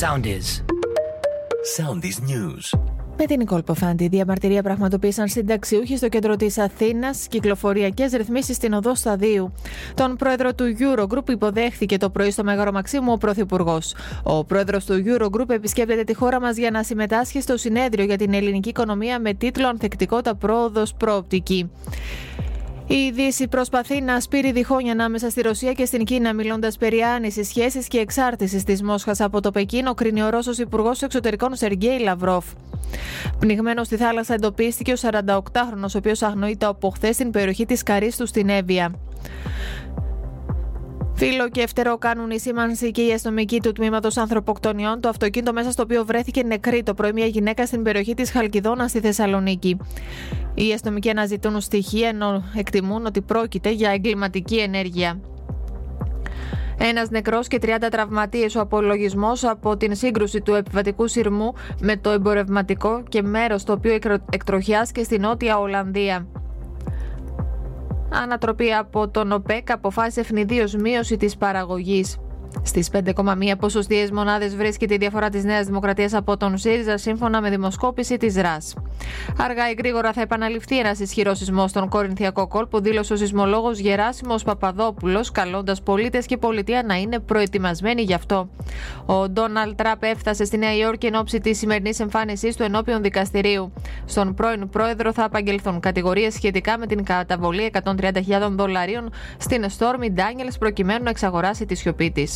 Soundies. Soundies News. Με την Νικόλ Ποφάντη, η διαμαρτυρία πραγματοποίησαν συνταξιούχοι στο κέντρο της Αθήνας, κυκλοφοριακές ρυθμίσεις στην οδό Σταδίου. Τον πρόεδρο του Eurogroup υποδέχθηκε το πρωί στο Μέγαρο Μαξίμου ο Πρωθυπουργός. Ο πρόεδρος του Eurogroup επισκέπτεται τη χώρα μας για να συμμετάσχει στο συνέδριο για την ελληνική οικονομία με τίτλο Ανθεκτικότητα πρόοδος προοπτική. Η Δύση προσπαθεί να σπείρει διχόνια ανάμεσα στη Ρωσία και στην Κίνα, μιλώντας περί άνηση σχέσης και εξάρτησης της Μόσχας από το Πεκίνο, κρίνει ο Ρώσος Υπουργός Εξωτερικών Σεργέη Λαυρόφ. Πνιγμένος στη θάλασσα εντοπίστηκε ο 48χρονο, ο οποίος αγνοείται από χθες στην περιοχή της Καρίστου στην Εύβοια. Φίλο και φτερό κάνουν η σήμανση και η αστυνομική του τμήματος ανθρωποκτονιών. Το αυτοκίνητο μέσα στο οποίο βρέθηκε νεκρή το πρωί μια γυναίκα στην περιοχή της Χαλκιδόνας στη Θεσσαλονίκη. Οι αστυνομικοί αναζητούν στοιχεία ενώ εκτιμούν ότι πρόκειται για εγκληματική ενέργεια. Ένας νεκρός και 30 τραυματίες ο απολογισμός από την σύγκρουση του επιβατικού σειρμού με το εμπορευματικό και μέρος το οποίο εκτροχιάστηκε στη Νότια Ολλανδία. Ανατροπή από τον ΟΠΕΚ αποφάσισε ευνηδίως μείωση της παραγωγής. Στις 5,1 ποσοστιαίες μονάδες βρίσκεται η διαφορά της Νέας Δημοκρατίας από τον ΣΥΡΙΖΑ σύμφωνα με δημοσκόπηση της ΡΑΣ. Αργά ή γρήγορα θα επαναληφθεί ένας ισχυρός σεισμός στον Κορινθιακό κόλπο, δήλωσε ο σεισμολόγος Γεράσιμος Παπαδόπουλος, καλώντας πολίτες και πολιτεία να είναι προετοιμασμένοι γι' αυτό. Ο Ντόναλτ Τραπ έφτασε στη Νέα Υόρκη εν ώψη της σημερινής εμφάνισής του ενώπιον δικαστηρίου. Στον πρώην πρόεδρο θα απαγγελθούν κατηγορίες σχετικά με την καταβολή 130.000 δολαρίων στην Stormy Daniels προκειμένου να εξαγοράσει τη σιωπή της.